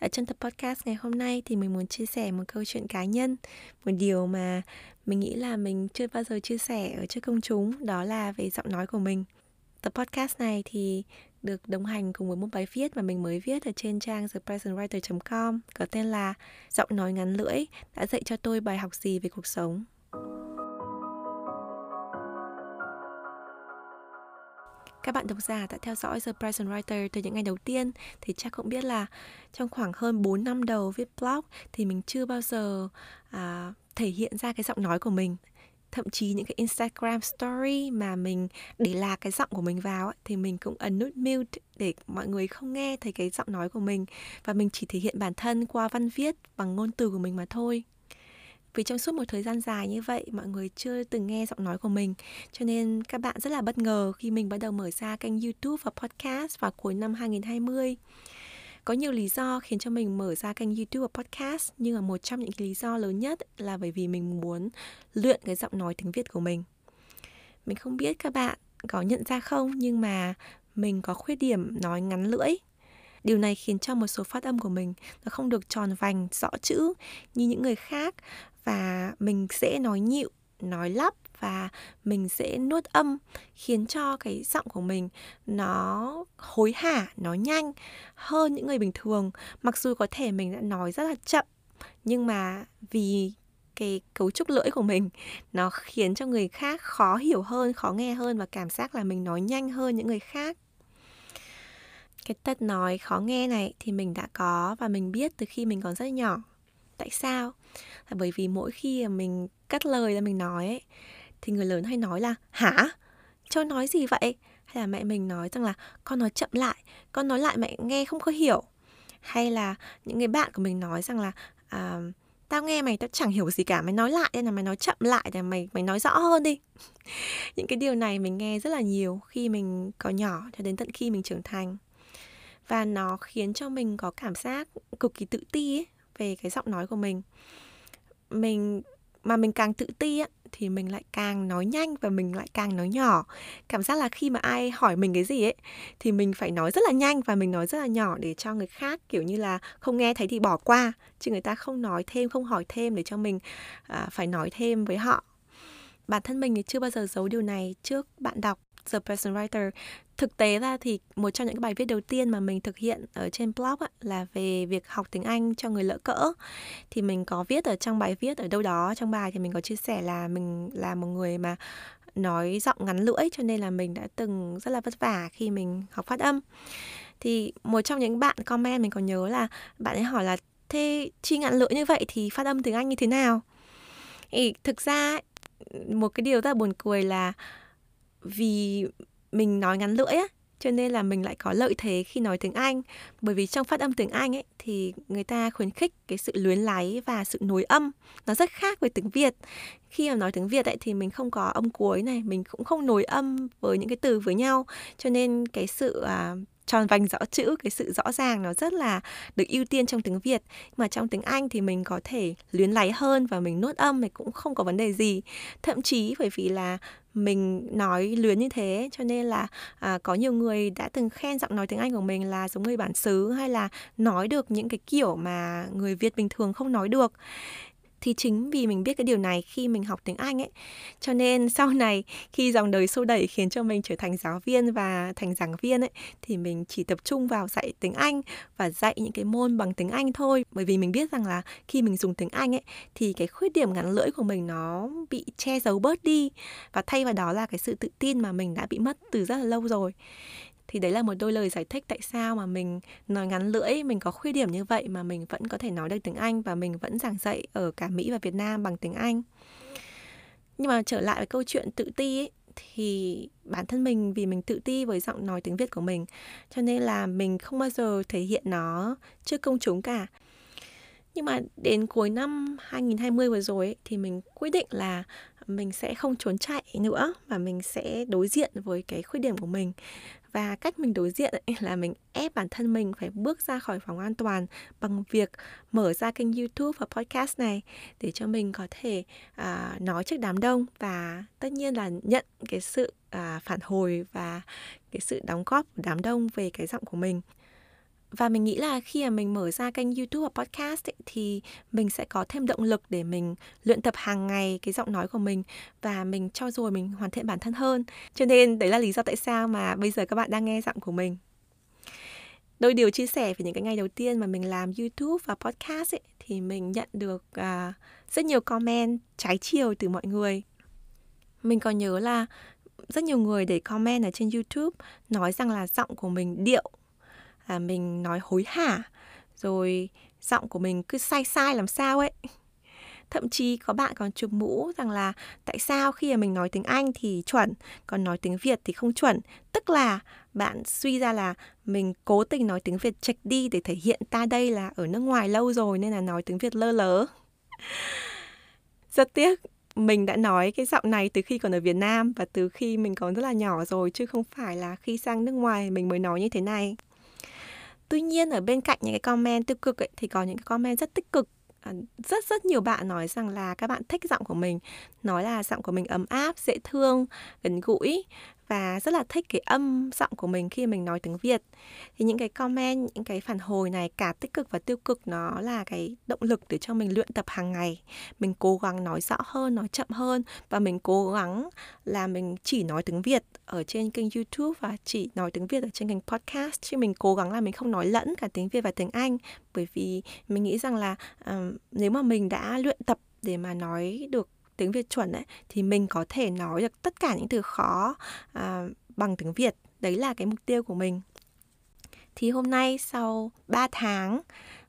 Ở trong tập podcast ngày hôm nay thì mình muốn chia sẻ một câu chuyện cá nhân, một điều mà mình nghĩ là mình chưa bao giờ chia sẻ ở trước công chúng, đó là về giọng nói của mình. Tập podcast này thì được đồng hành cùng với một bài viết mà mình mới viết ở trên trang thepresentwriter.com có tên là Giọng nói ngắn lưỡi đã dạy cho tôi bài học gì về cuộc sống. Các bạn độc giả đã theo dõi The Present Writer từ những ngày đầu tiên thì chắc cũng biết là trong khoảng hơn 4 năm đầu viết blog thì mình chưa bao giờ à, thể hiện ra cái giọng nói của mình. Thậm chí những cái Instagram story mà mình để là cái giọng của mình vào thì mình cũng ấn nút mute để mọi người không nghe thấy cái giọng nói của mình. Và mình chỉ thể hiện bản thân qua văn viết bằng ngôn từ của mình mà thôi vì trong suốt một thời gian dài như vậy mọi người chưa từng nghe giọng nói của mình cho nên các bạn rất là bất ngờ khi mình bắt đầu mở ra kênh YouTube và podcast vào cuối năm 2020 có nhiều lý do khiến cho mình mở ra kênh YouTube và podcast nhưng mà một trong những lý do lớn nhất là bởi vì mình muốn luyện cái giọng nói tiếng Việt của mình. Mình không biết các bạn có nhận ra không nhưng mà mình có khuyết điểm nói ngắn lưỡi. Điều này khiến cho một số phát âm của mình nó không được tròn vành, rõ chữ như những người khác và mình sẽ nói nhịu, nói lắp và mình sẽ nuốt âm, khiến cho cái giọng của mình nó hối hả, nó nhanh hơn những người bình thường. Mặc dù có thể mình đã nói rất là chậm, nhưng mà vì cái cấu trúc lưỡi của mình, nó khiến cho người khác khó hiểu hơn, khó nghe hơn và cảm giác là mình nói nhanh hơn những người khác. Cái tật nói khó nghe này thì mình đã có và mình biết từ khi mình còn rất nhỏ. Tại sao? Là bởi vì mỗi khi mình cắt lời ra mình nói ấy, thì người lớn hay nói là hả? Cho nói gì vậy? Hay là mẹ mình nói rằng là con nói chậm lại con nói lại mẹ nghe không có hiểu. Hay là những người bạn của mình nói rằng là à, tao nghe mày tao chẳng hiểu gì cả mày nói lại đây là mày nói chậm lại để mày mày nói rõ hơn đi. Những cái điều này mình nghe rất là nhiều khi mình còn nhỏ cho đến tận khi mình trưởng thành. Và nó khiến cho mình có cảm giác cực kỳ tự ti ấy, về cái giọng nói của mình. Mình mà mình càng tự ti á thì mình lại càng nói nhanh và mình lại càng nói nhỏ. Cảm giác là khi mà ai hỏi mình cái gì ấy thì mình phải nói rất là nhanh và mình nói rất là nhỏ để cho người khác kiểu như là không nghe thấy thì bỏ qua. Chứ người ta không nói thêm không hỏi thêm để cho mình à, phải nói thêm với họ. Bản thân mình thì chưa bao giờ giấu điều này trước bạn đọc. The Person Writer. Thực tế ra thì một trong những cái bài viết đầu tiên mà mình thực hiện ở trên blog á, là về việc học tiếng Anh cho người lỡ cỡ. Thì mình có viết ở trong bài viết ở đâu đó trong bài thì mình có chia sẻ là mình là một người mà nói giọng ngắn lưỡi cho nên là mình đã từng rất là vất vả khi mình học phát âm. Thì một trong những bạn comment mình còn nhớ là bạn ấy hỏi là thế chi ngắn lưỡi như vậy thì phát âm tiếng Anh như thế nào? Thì thực ra một cái điều rất là buồn cười là vì mình nói ngắn lưỡi á cho nên là mình lại có lợi thế khi nói tiếng Anh. Bởi vì trong phát âm tiếng Anh ấy thì người ta khuyến khích cái sự luyến láy và sự nối âm nó rất khác với tiếng Việt. Khi mà nói tiếng Việt ấy thì mình không có âm cuối này mình cũng không nối âm với những cái từ với nhau. Cho nên cái sự à, tròn vành rõ chữ cái sự rõ ràng nó rất là được ưu tiên trong tiếng Việt. Mà trong tiếng Anh thì mình có thể luyến láy hơn và mình nuốt âm thì cũng không có vấn đề gì. Thậm chí bởi vì là mình nói luyến như thế cho nên là à, có nhiều người đã từng khen giọng nói tiếng Anh của mình là giống người bản xứ hay là nói được những cái kiểu mà người Việt bình thường không nói được thì chính vì mình biết cái điều này khi mình học tiếng Anh ấy. Cho nên sau này khi dòng đời xô đẩy khiến cho mình trở thành giáo viên và thành giảng viên ấy, thì mình chỉ tập trung vào dạy tiếng Anh và dạy những cái môn bằng tiếng Anh thôi. Bởi vì mình biết rằng là khi mình dùng tiếng Anh ấy, thì cái khuyết điểm ngắn lưỡi của mình nó bị che giấu bớt đi. Và thay vào đó là cái sự tự tin mà mình đã bị mất từ rất là lâu rồi thì đấy là một đôi lời giải thích tại sao mà mình nói ngắn lưỡi mình có khuyết điểm như vậy mà mình vẫn có thể nói được tiếng Anh và mình vẫn giảng dạy ở cả Mỹ và Việt Nam bằng tiếng Anh. Nhưng mà trở lại với câu chuyện tự ti ấy, thì bản thân mình vì mình tự ti với giọng nói tiếng Việt của mình cho nên là mình không bao giờ thể hiện nó trước công chúng cả. Nhưng mà đến cuối năm 2020 vừa rồi ấy, thì mình quyết định là mình sẽ không trốn chạy nữa mà mình sẽ đối diện với cái khuyết điểm của mình và cách mình đối diện ấy là mình ép bản thân mình phải bước ra khỏi phòng an toàn bằng việc mở ra kênh YouTube và podcast này để cho mình có thể à, nói trước đám đông và tất nhiên là nhận cái sự à, phản hồi và cái sự đóng góp của đám đông về cái giọng của mình và mình nghĩ là khi mà mình mở ra kênh YouTube và podcast ấy, thì mình sẽ có thêm động lực để mình luyện tập hàng ngày cái giọng nói của mình và mình cho rồi mình hoàn thiện bản thân hơn. Cho nên đấy là lý do tại sao mà bây giờ các bạn đang nghe giọng của mình. Đôi điều chia sẻ về những cái ngày đầu tiên mà mình làm YouTube và podcast ấy, thì mình nhận được uh, rất nhiều comment trái chiều từ mọi người. Mình còn nhớ là rất nhiều người để comment ở trên YouTube nói rằng là giọng của mình điệu à, mình nói hối hả rồi giọng của mình cứ sai sai làm sao ấy. Thậm chí có bạn còn chụp mũ rằng là tại sao khi mà mình nói tiếng Anh thì chuẩn còn nói tiếng Việt thì không chuẩn? Tức là bạn suy ra là mình cố tình nói tiếng Việt chệch đi để thể hiện ta đây là ở nước ngoài lâu rồi nên là nói tiếng Việt lơ lớ. Rất tiếc mình đã nói cái giọng này từ khi còn ở Việt Nam và từ khi mình còn rất là nhỏ rồi chứ không phải là khi sang nước ngoài mình mới nói như thế này tuy nhiên ở bên cạnh những cái comment tiêu cực ấy, thì có những cái comment rất tích cực. À, rất rất nhiều bạn nói rằng là các bạn thích giọng của mình. Nói là giọng của mình ấm áp dễ thương gần gũi và rất là thích cái âm giọng của mình khi mình nói tiếng Việt. Thì những cái comment, những cái phản hồi này cả tích cực và tiêu cực nó là cái động lực để cho mình luyện tập hàng ngày. Mình cố gắng nói rõ hơn, nói chậm hơn và mình cố gắng là mình chỉ nói tiếng Việt ở trên kênh YouTube và chỉ nói tiếng Việt ở trên kênh podcast chứ mình cố gắng là mình không nói lẫn cả tiếng Việt và tiếng Anh bởi vì mình nghĩ rằng là um, nếu mà mình đã luyện tập để mà nói được tiếng Việt chuẩn ấy thì mình có thể nói được tất cả những từ khó à, bằng tiếng Việt. Đấy là cái mục tiêu của mình. Thì hôm nay sau 3 tháng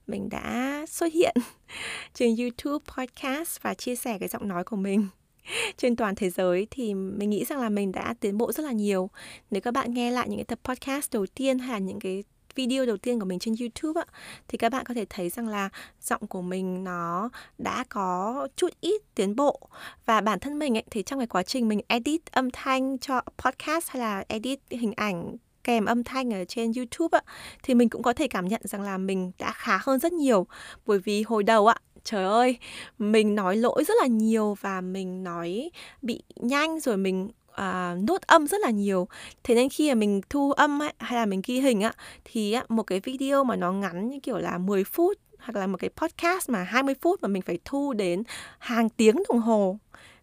mình đã xuất hiện trên YouTube, podcast và chia sẻ cái giọng nói của mình trên toàn thế giới thì mình nghĩ rằng là mình đã tiến bộ rất là nhiều. Nếu các bạn nghe lại những cái tập podcast đầu tiên hay là những cái video đầu tiên của mình trên YouTube á, thì các bạn có thể thấy rằng là giọng của mình nó đã có chút ít tiến bộ. Và bản thân mình ấy, thì trong cái quá trình mình edit âm thanh cho podcast hay là edit hình ảnh kèm âm thanh ở trên YouTube á, thì mình cũng có thể cảm nhận rằng là mình đã khá hơn rất nhiều. Bởi vì hồi đầu ạ trời ơi mình nói lỗi rất là nhiều và mình nói bị nhanh rồi mình à, nốt âm rất là nhiều. Thế nên khi mà mình thu âm ấy, hay là mình ghi hình á thì á, một cái video mà nó ngắn như kiểu là 10 phút hoặc là một cái podcast mà 20 phút mà mình phải thu đến hàng tiếng đồng hồ.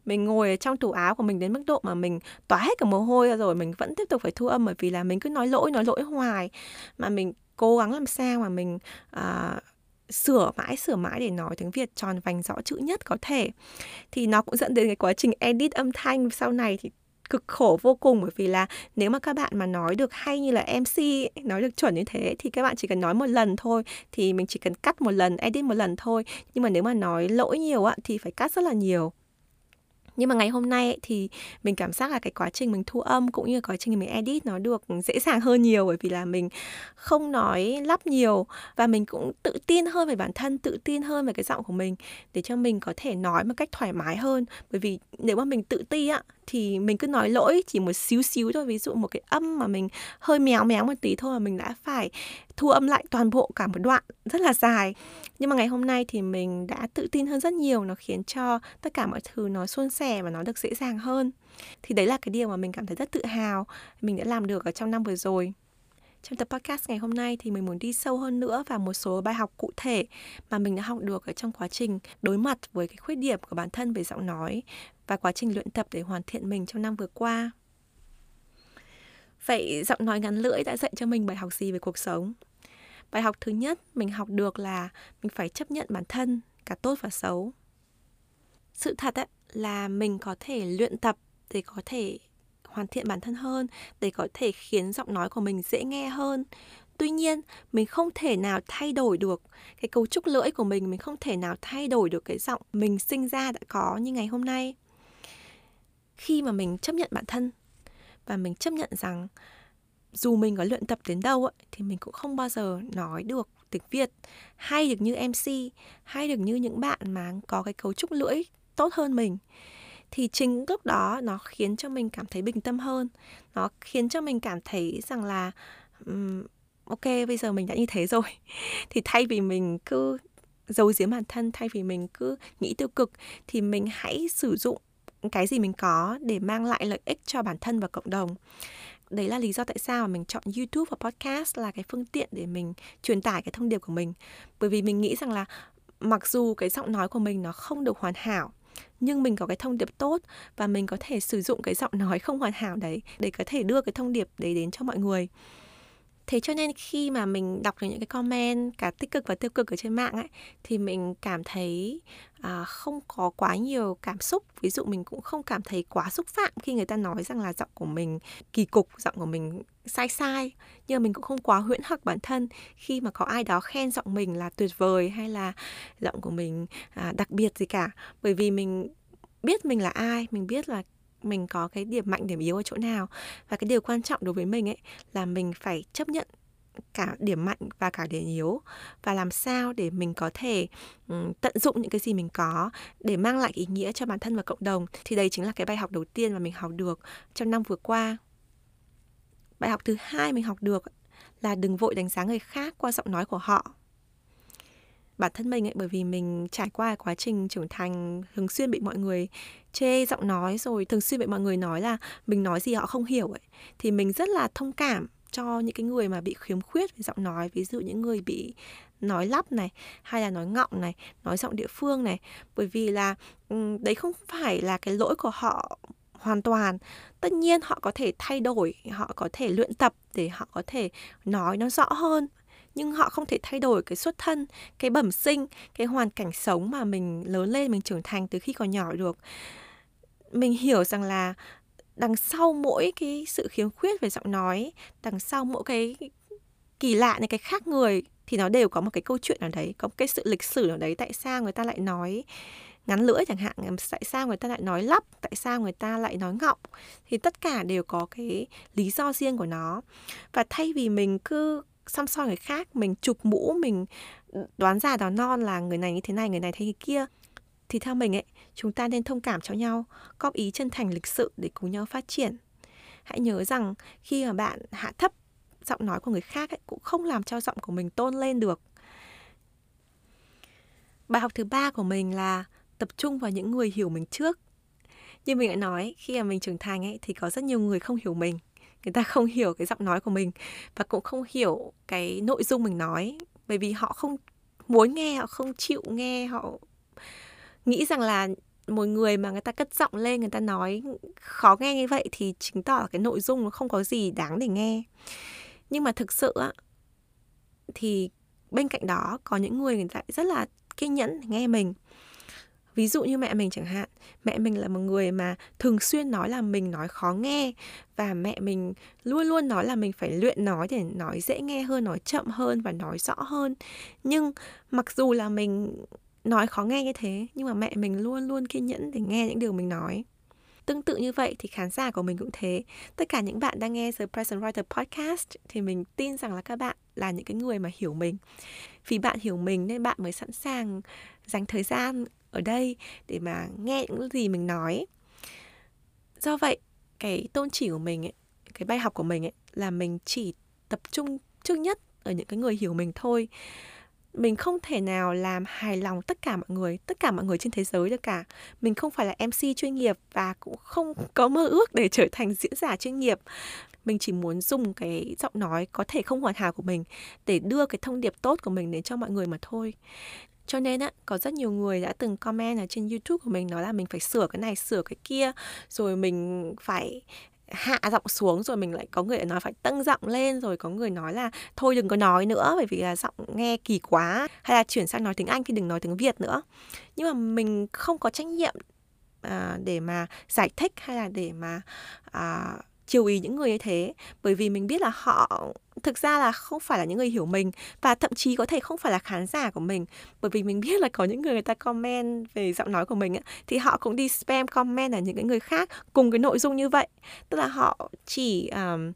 Mình ngồi ở trong tủ áo của mình đến mức độ mà mình tỏa hết cả mồ hôi ra rồi mình vẫn tiếp tục phải thu âm bởi vì là mình cứ nói lỗi nói lỗi hoài. Mà mình cố gắng làm sao mà mình uh, sửa mãi sửa mãi để nói tiếng Việt tròn vành rõ chữ nhất có thể. Thì nó cũng dẫn đến cái quá trình edit âm thanh sau này thì cực khổ vô cùng. Bởi vì là nếu mà các bạn mà nói được hay như là MC nói được chuẩn như thế thì các bạn chỉ cần nói một lần thôi thì mình chỉ cần cắt một lần edit một lần thôi. Nhưng mà nếu mà nói lỗi nhiều á thì phải cắt rất là nhiều. Nhưng mà ngày hôm nay ấy, thì mình cảm giác là cái quá trình mình thu âm cũng như quá trình mình edit nó được dễ dàng hơn nhiều. Bởi vì là mình không nói lắp nhiều và mình cũng tự tin hơn về bản thân tự tin hơn về cái giọng của mình để cho mình có thể nói một cách thoải mái hơn. Bởi vì nếu mà mình tự ti á thì mình cứ nói lỗi chỉ một xíu xíu thôi. Ví dụ một cái âm mà mình hơi méo méo một tí thôi mà mình đã phải thu âm lại toàn bộ cả một đoạn rất là dài. Nhưng mà ngày hôm nay thì mình đã tự tin hơn rất nhiều, nó khiến cho tất cả mọi thứ nó suôn sẻ và nó được dễ dàng hơn. Thì đấy là cái điều mà mình cảm thấy rất tự hào mình đã làm được ở trong năm vừa rồi. Trong tập podcast ngày hôm nay thì mình muốn đi sâu hơn nữa vào một số bài học cụ thể mà mình đã học được ở trong quá trình đối mặt với cái khuyết điểm của bản thân về giọng nói và quá trình luyện tập để hoàn thiện mình trong năm vừa qua. Vậy giọng nói ngắn lưỡi đã dạy cho mình bài học gì về cuộc sống? Bài học thứ nhất mình học được là mình phải chấp nhận bản thân cả tốt và xấu. Sự thật ấy, là mình có thể luyện tập để có thể hoàn thiện bản thân hơn để có thể khiến giọng nói của mình dễ nghe hơn tuy nhiên mình không thể nào thay đổi được cái cấu trúc lưỡi của mình mình không thể nào thay đổi được cái giọng mình sinh ra đã có như ngày hôm nay khi mà mình chấp nhận bản thân. Và mình chấp nhận rằng dù mình có luyện tập đến đâu thì mình cũng không bao giờ nói được tiếng Việt. Hay được như MC hay được như những bạn mà có cái cấu trúc lưỡi tốt hơn mình. Thì chính lúc đó nó khiến cho mình cảm thấy bình tâm hơn. Nó khiến cho mình cảm thấy rằng là um, ok bây giờ mình đã như thế rồi. Thì thay vì mình cứ giấu giếm bản thân thay vì mình cứ nghĩ tiêu cực thì mình hãy sử dụng cái gì mình có để mang lại lợi ích cho bản thân và cộng đồng. Đấy là lý do tại sao mà mình chọn YouTube và podcast là cái phương tiện để mình truyền tải cái thông điệp của mình. Bởi vì mình nghĩ rằng là mặc dù cái giọng nói của mình nó không được hoàn hảo, nhưng mình có cái thông điệp tốt và mình có thể sử dụng cái giọng nói không hoàn hảo đấy để có thể đưa cái thông điệp đấy đến cho mọi người thế cho nên khi mà mình đọc được những cái comment cả tích cực và tiêu cực ở trên mạng ấy thì mình cảm thấy à, không có quá nhiều cảm xúc. Ví dụ mình cũng không cảm thấy quá xúc phạm khi người ta nói rằng là giọng của mình kỳ cục giọng của mình sai sai. Nhưng mà mình cũng không quá huyễn hoặc bản thân khi mà có ai đó khen giọng mình là tuyệt vời hay là giọng của mình à, đặc biệt gì cả. Bởi vì mình biết mình là ai mình biết là mình có cái điểm mạnh điểm yếu ở chỗ nào. Và cái điều quan trọng đối với mình ấy là mình phải chấp nhận cả điểm mạnh và cả điểm yếu. Và làm sao để mình có thể um, tận dụng những cái gì mình có để mang lại ý nghĩa cho bản thân và cộng đồng. Thì đây chính là cái bài học đầu tiên mà mình học được trong năm vừa qua. Bài học thứ hai mình học được là đừng vội đánh giá người khác qua giọng nói của họ bản thân mình ấy, bởi vì mình trải qua quá trình trưởng thành thường xuyên bị mọi người chê giọng nói, rồi thường xuyên bị mọi người nói là mình nói gì họ không hiểu ấy, thì mình rất là thông cảm cho những cái người mà bị khiếm khuyết về giọng nói, ví dụ những người bị nói lắp này, hay là nói ngọng này, nói giọng địa phương này. Bởi vì là ừ, đấy không phải là cái lỗi của họ hoàn toàn. Tất nhiên họ có thể thay đổi, họ có thể luyện tập để họ có thể nói nó rõ hơn nhưng họ không thể thay đổi cái xuất thân, cái bẩm sinh, cái hoàn cảnh sống mà mình lớn lên, mình trưởng thành từ khi còn nhỏ được. Mình hiểu rằng là đằng sau mỗi cái sự khiếm khuyết về giọng nói, đằng sau mỗi cái kỳ lạ này, cái khác người thì nó đều có một cái câu chuyện ở đấy, có một cái sự lịch sử ở đấy tại sao người ta lại nói ngắn lưỡi chẳng hạn tại sao người ta lại nói lắp, tại sao người ta lại nói ngọng. Thì tất cả đều có cái lý do riêng của nó. Và thay vì mình cứ xăm soi người khác mình chụp mũ mình đoán già đoán non là người này như thế này người này thế kia. Thì theo mình ấy chúng ta nên thông cảm cho nhau góp ý chân thành lịch sự để cùng nhau phát triển. Hãy nhớ rằng khi mà bạn hạ thấp giọng nói của người khác ấy, cũng không làm cho giọng của mình tôn lên được. Bài học thứ ba của mình là tập trung vào những người hiểu mình trước. Như mình đã nói khi mà mình trưởng thành ấy thì có rất nhiều người không hiểu mình người ta không hiểu cái giọng nói của mình và cũng không hiểu cái nội dung mình nói. Bởi vì họ không muốn nghe, họ không chịu nghe. Họ nghĩ rằng là một người mà người ta cất giọng lên, người ta nói khó nghe như vậy thì chứng tỏ là cái nội dung nó không có gì đáng để nghe. Nhưng mà thực sự á, thì bên cạnh đó có những người người ta rất là kiên nhẫn nghe mình ví dụ như mẹ mình chẳng hạn, mẹ mình là một người mà thường xuyên nói là mình nói khó nghe và mẹ mình luôn luôn nói là mình phải luyện nói để nói dễ nghe hơn, nói chậm hơn và nói rõ hơn nhưng mặc dù là mình nói khó nghe như thế, nhưng mà mẹ mình luôn luôn kiên nhẫn để nghe những điều mình nói Tương tự như vậy thì khán giả của mình cũng thế. Tất cả những bạn đang nghe The Present Writer Podcast thì mình tin rằng là các bạn là những cái người mà hiểu mình. Vì bạn hiểu mình nên bạn mới sẵn sàng dành thời gian ở đây để mà nghe những gì mình nói do vậy cái tôn chỉ của mình ấy, cái bài học của mình ấy là mình chỉ tập trung trước nhất ở những cái người hiểu mình thôi. Mình không thể nào làm hài lòng tất cả mọi người tất cả mọi người trên thế giới được cả. Mình không phải là mc chuyên nghiệp và cũng không có mơ ước để trở thành diễn giả chuyên nghiệp. Mình chỉ muốn dùng cái giọng nói có thể không hoàn hảo của mình để đưa cái thông điệp tốt của mình đến cho mọi người mà thôi cho nên á có rất nhiều người đã từng comment ở trên youtube của mình nói là mình phải sửa cái này sửa cái kia rồi mình phải hạ giọng xuống rồi mình lại có người nói phải tăng giọng lên rồi có người nói là thôi đừng có nói nữa bởi vì là giọng nghe kỳ quá hay là chuyển sang nói tiếng anh thì đừng nói tiếng việt nữa. Nhưng mà mình không có trách nhiệm à, để mà giải thích hay là để mà à, chiều ý những người như thế bởi vì mình biết là họ thực ra là không phải là những người hiểu mình và thậm chí có thể không phải là khán giả của mình. Bởi vì mình biết là có những người người ta comment về giọng nói của mình ấy, thì họ cũng đi spam comment ở những cái người khác cùng cái nội dung như vậy. Tức là họ chỉ um,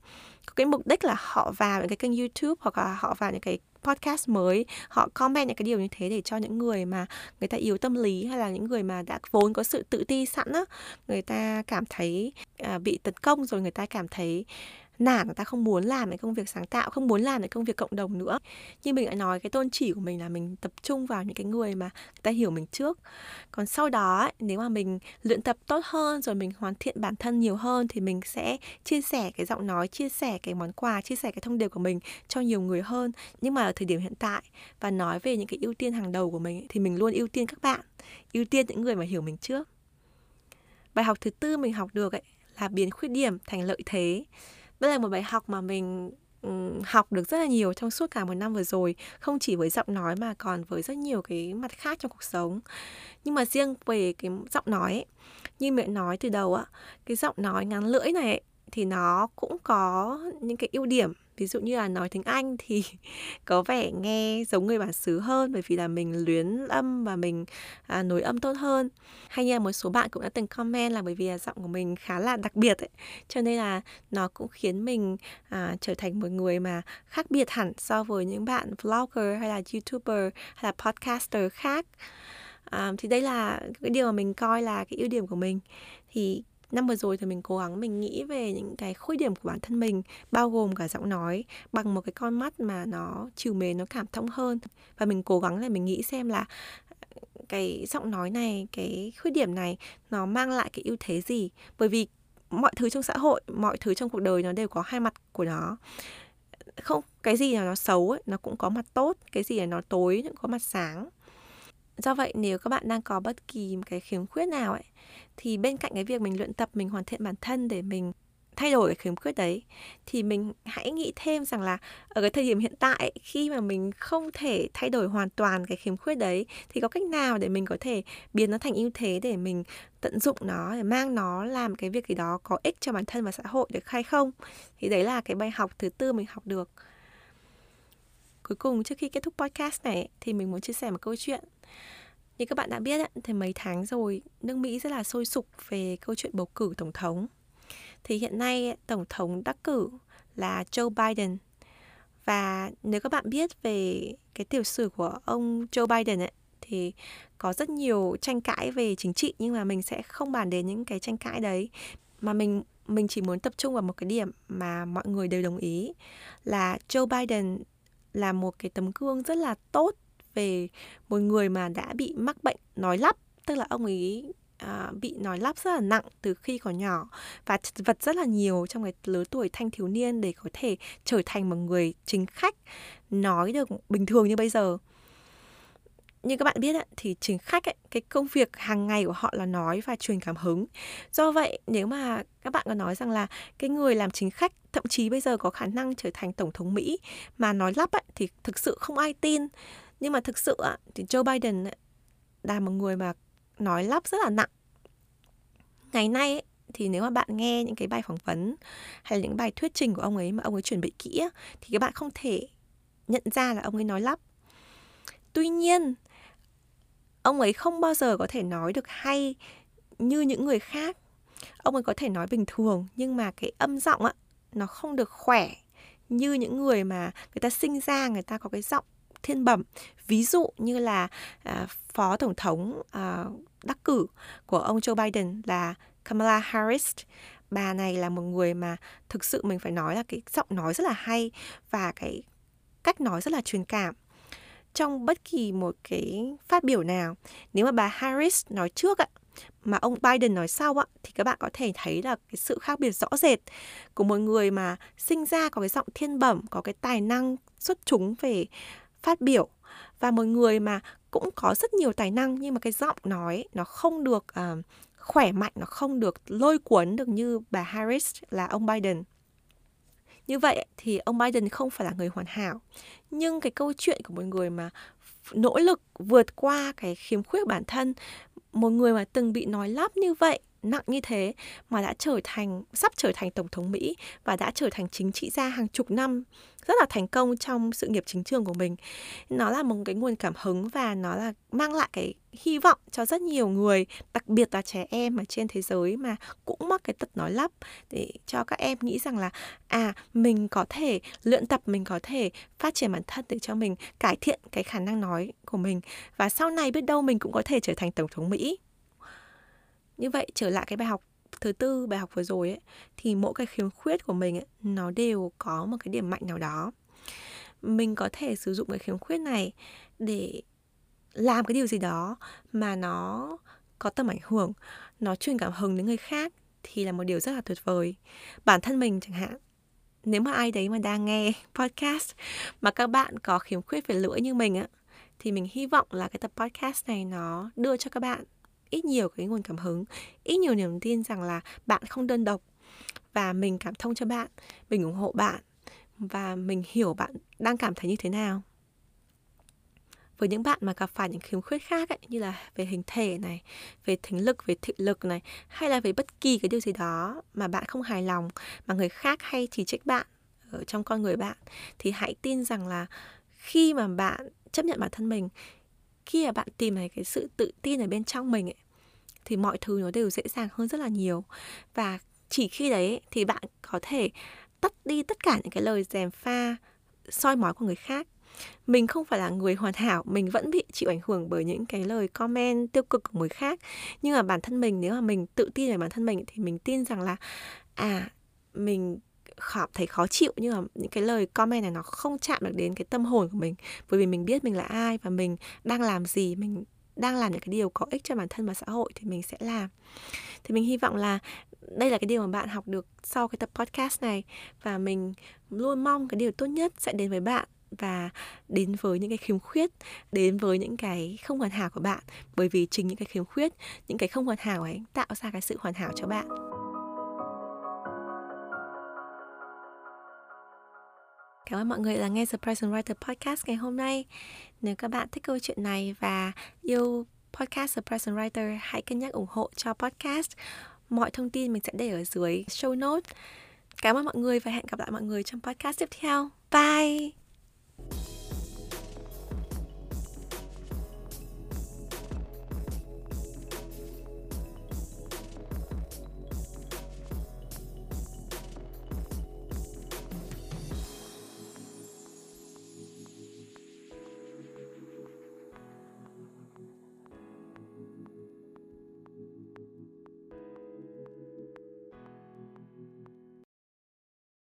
có cái mục đích là họ vào những cái kênh YouTube hoặc là họ vào những cái podcast mới họ comment những cái điều như thế để cho những người mà người ta yếu tâm lý hay là những người mà đã vốn có sự tự ti sẵn á người ta cảm thấy à, bị tấn công rồi người ta cảm thấy nản người ta không muốn làm cái công việc sáng tạo, không muốn làm cái công việc cộng đồng nữa. Như mình đã nói, cái tôn chỉ của mình là mình tập trung vào những cái người mà người ta hiểu mình trước. Còn sau đó nếu mà mình luyện tập tốt hơn rồi mình hoàn thiện bản thân nhiều hơn thì mình sẽ chia sẻ cái giọng nói, chia sẻ cái món quà, chia sẻ cái thông điệp của mình cho nhiều người hơn. Nhưng mà ở thời điểm hiện tại và nói về những cái ưu tiên hàng đầu của mình thì mình luôn ưu tiên các bạn, ưu tiên những người mà hiểu mình trước. Bài học thứ tư mình học được ấy là biến khuyết điểm thành lợi thế đây là một bài học mà mình học được rất là nhiều trong suốt cả một năm vừa rồi không chỉ với giọng nói mà còn với rất nhiều cái mặt khác trong cuộc sống. Nhưng mà riêng về cái giọng nói ấy, như mẹ nói từ đầu á cái giọng nói ngắn lưỡi này ấy, thì nó cũng có những cái ưu điểm ví dụ như là nói tiếng Anh thì có vẻ nghe giống người bản xứ hơn bởi vì là mình luyến âm và mình à, nối âm tốt hơn. Hay như là một số bạn cũng đã từng comment là bởi vì là giọng của mình khá là đặc biệt ấy cho nên là nó cũng khiến mình à, trở thành một người mà khác biệt hẳn so với những bạn vlogger hay là youtuber hay là podcaster khác. À, thì đây là cái điều mà mình coi là cái ưu điểm của mình. Thì năm vừa rồi thì mình cố gắng mình nghĩ về những cái khuyết điểm của bản thân mình bao gồm cả giọng nói bằng một cái con mắt mà nó chiều mến nó cảm thông hơn. Và mình cố gắng là mình nghĩ xem là ờ, cái giọng nói này cái khuyết điểm này nó mang lại cái ưu thế gì? Bởi vì mọi thứ trong xã hội mọi thứ trong cuộc đời nó đều có hai mặt của nó. Không cái gì là nó xấu ấy, nó cũng có mặt tốt cái gì là nó tối cũng có mặt sáng do vậy, nếu các bạn đang có bất kỳ một cái khiếm khuyết nào ấy, thì bên cạnh cái việc mình luyện tập, mình hoàn thiện bản thân để mình thay đổi cái khiếm khuyết đấy, thì mình hãy nghĩ thêm rằng là ở cái thời điểm hiện tại khi mà mình không thể thay đổi hoàn toàn cái khiếm khuyết đấy, thì có cách nào để mình có thể biến nó thành ưu thế để mình tận dụng nó, để mang nó làm cái việc gì đó có ích cho bản thân và xã hội được hay không? Thì đấy là cái bài học thứ tư mình học được. Cuối cùng, trước khi kết thúc podcast này thì mình muốn chia sẻ một câu chuyện như các bạn đã biết thì mấy tháng rồi nước Mỹ rất là sôi sục về câu chuyện bầu cử tổng thống. Thì hiện nay tổng thống đắc cử là Joe Biden. Và nếu các bạn biết về cái tiểu sử của ông Joe Biden ấy, thì có rất nhiều tranh cãi về chính trị nhưng mà mình sẽ không bàn đến những cái tranh cãi đấy mà mình mình chỉ muốn tập trung vào một cái điểm mà mọi người đều đồng ý là Joe Biden là một cái tấm gương rất là tốt về một người mà đã bị mắc bệnh nói lắp tức là ông ấy à, bị nói lắp rất là nặng từ khi còn nhỏ và chật vật rất là nhiều trong cái lứa tuổi thanh thiếu niên để có thể trở thành một người chính khách nói được bình thường như bây giờ. Như các bạn biết ấy, thì chính khách ấy, cái công việc hàng ngày của họ là nói và truyền cảm hứng. Do vậy nếu mà các bạn có nói rằng là cái người làm chính khách thậm chí bây giờ có khả năng trở thành tổng thống mỹ mà nói lắp ấy, thì thực sự không ai tin nhưng mà thực sự thì Joe Biden là một người mà nói lắp rất là nặng. Ngày nay thì nếu mà bạn nghe những cái bài phỏng vấn hay là những bài thuyết trình của ông ấy mà ông ấy chuẩn bị kỹ thì các bạn không thể nhận ra là ông ấy nói lắp. Tuy nhiên, ông ấy không bao giờ có thể nói được hay như những người khác. Ông ấy có thể nói bình thường, nhưng mà cái âm giọng á, nó không được khỏe như những người mà người ta sinh ra, người ta có cái giọng thiên bẩm. Ví dụ như là à, phó tổng thống à, đắc cử của ông Joe Biden là Kamala Harris. Bà này là một người mà thực sự mình phải nói là cái giọng nói rất là hay và cái cách nói rất là truyền cảm. Trong bất kỳ một cái phát biểu nào nếu mà bà Harris nói trước ạ mà ông Biden nói sau ạ thì các bạn có thể thấy là cái sự khác biệt rõ rệt. Của một người mà sinh ra có cái giọng thiên bẩm có cái tài năng xuất chúng về phát biểu. Và một người mà cũng có rất nhiều tài năng nhưng mà cái giọng nói nó không được uh, khỏe mạnh nó không được lôi cuốn được như bà Harris là ông Biden. Như vậy thì ông Biden không phải là người hoàn hảo. Nhưng cái câu chuyện của một người mà nỗ lực vượt qua cái khiếm khuyết bản thân một người mà từng bị nói lắp như vậy nặng như thế mà đã trở thành sắp trở thành tổng thống Mỹ và đã trở thành chính trị gia hàng chục năm rất là thành công trong sự nghiệp chính trường của mình. Nó là một cái nguồn cảm hứng và nó là mang lại cái hy vọng cho rất nhiều người, đặc biệt là trẻ em ở trên thế giới mà cũng mắc cái tật nói lắp để cho các em nghĩ rằng là à mình có thể luyện tập, mình có thể phát triển bản thân để cho mình cải thiện cái khả năng nói của mình và sau này biết đâu mình cũng có thể trở thành tổng thống Mỹ như vậy trở lại cái bài học thứ tư bài học vừa rồi ấy thì mỗi cái khiếm khuyết của mình ấy, nó đều có một cái điểm mạnh nào đó. Mình có thể sử dụng cái khiếm khuyết này để làm cái điều gì đó mà nó có tầm ảnh hưởng nó truyền cảm hứng đến người khác thì là một điều rất là tuyệt vời. Bản thân mình chẳng hạn nếu mà ai đấy mà đang nghe podcast mà các bạn có khiếm khuyết về lưỡi như mình á thì mình hy vọng là cái tập podcast này nó đưa cho các bạn ít nhiều cái nguồn cảm hứng ít nhiều niềm tin rằng là bạn không đơn độc và mình cảm thông cho bạn mình ủng hộ bạn và mình hiểu bạn đang cảm thấy như thế nào. Với những bạn mà gặp phải những khiếm khuyết khác ấy, như là về hình thể này, về thính lực, về thị lực này, hay là về bất kỳ cái điều gì đó mà bạn không hài lòng mà người khác hay chỉ trích bạn ở trong con người bạn thì hãy tin rằng là khi mà bạn chấp nhận bản thân mình khi mà bạn tìm thấy cái sự tự tin ở bên trong mình ấy, thì mọi thứ nó đều dễ dàng hơn rất là nhiều. Và chỉ khi đấy thì bạn có thể tắt đi tất cả những cái lời dèm pha soi mói của người khác. Mình không phải là người hoàn hảo mình vẫn bị chịu ảnh hưởng bởi những cái lời comment tiêu cực của người khác. Nhưng mà bản thân mình nếu mà mình tự tin về bản thân mình thì mình tin rằng là à mình khó, thấy khó chịu nhưng mà những cái lời comment này nó không chạm được đến cái tâm hồn của mình. Bởi vì mình biết mình là ai và mình đang làm gì mình đang làm những cái điều có ích cho bản thân và xã hội thì mình sẽ làm. Thì mình hy vọng là đây là cái điều mà bạn học được sau cái tập podcast này và mình luôn mong cái điều tốt nhất sẽ đến với bạn và đến với những cái khiếm khuyết đến với những cái không hoàn hảo của bạn. Bởi vì chính những cái khiếm khuyết những cái không hoàn hảo ấy tạo ra cái sự hoàn hảo cho bạn. Cảm ơn mọi người đã nghe Surprise Present Writer Podcast ngày hôm nay. Nếu các bạn thích câu chuyện này và yêu podcast Surprise Present Writer, hãy cân nhắc ủng hộ cho podcast. Mọi thông tin mình sẽ để ở dưới show notes. Cảm ơn mọi người và hẹn gặp lại mọi người trong podcast tiếp theo. Bye!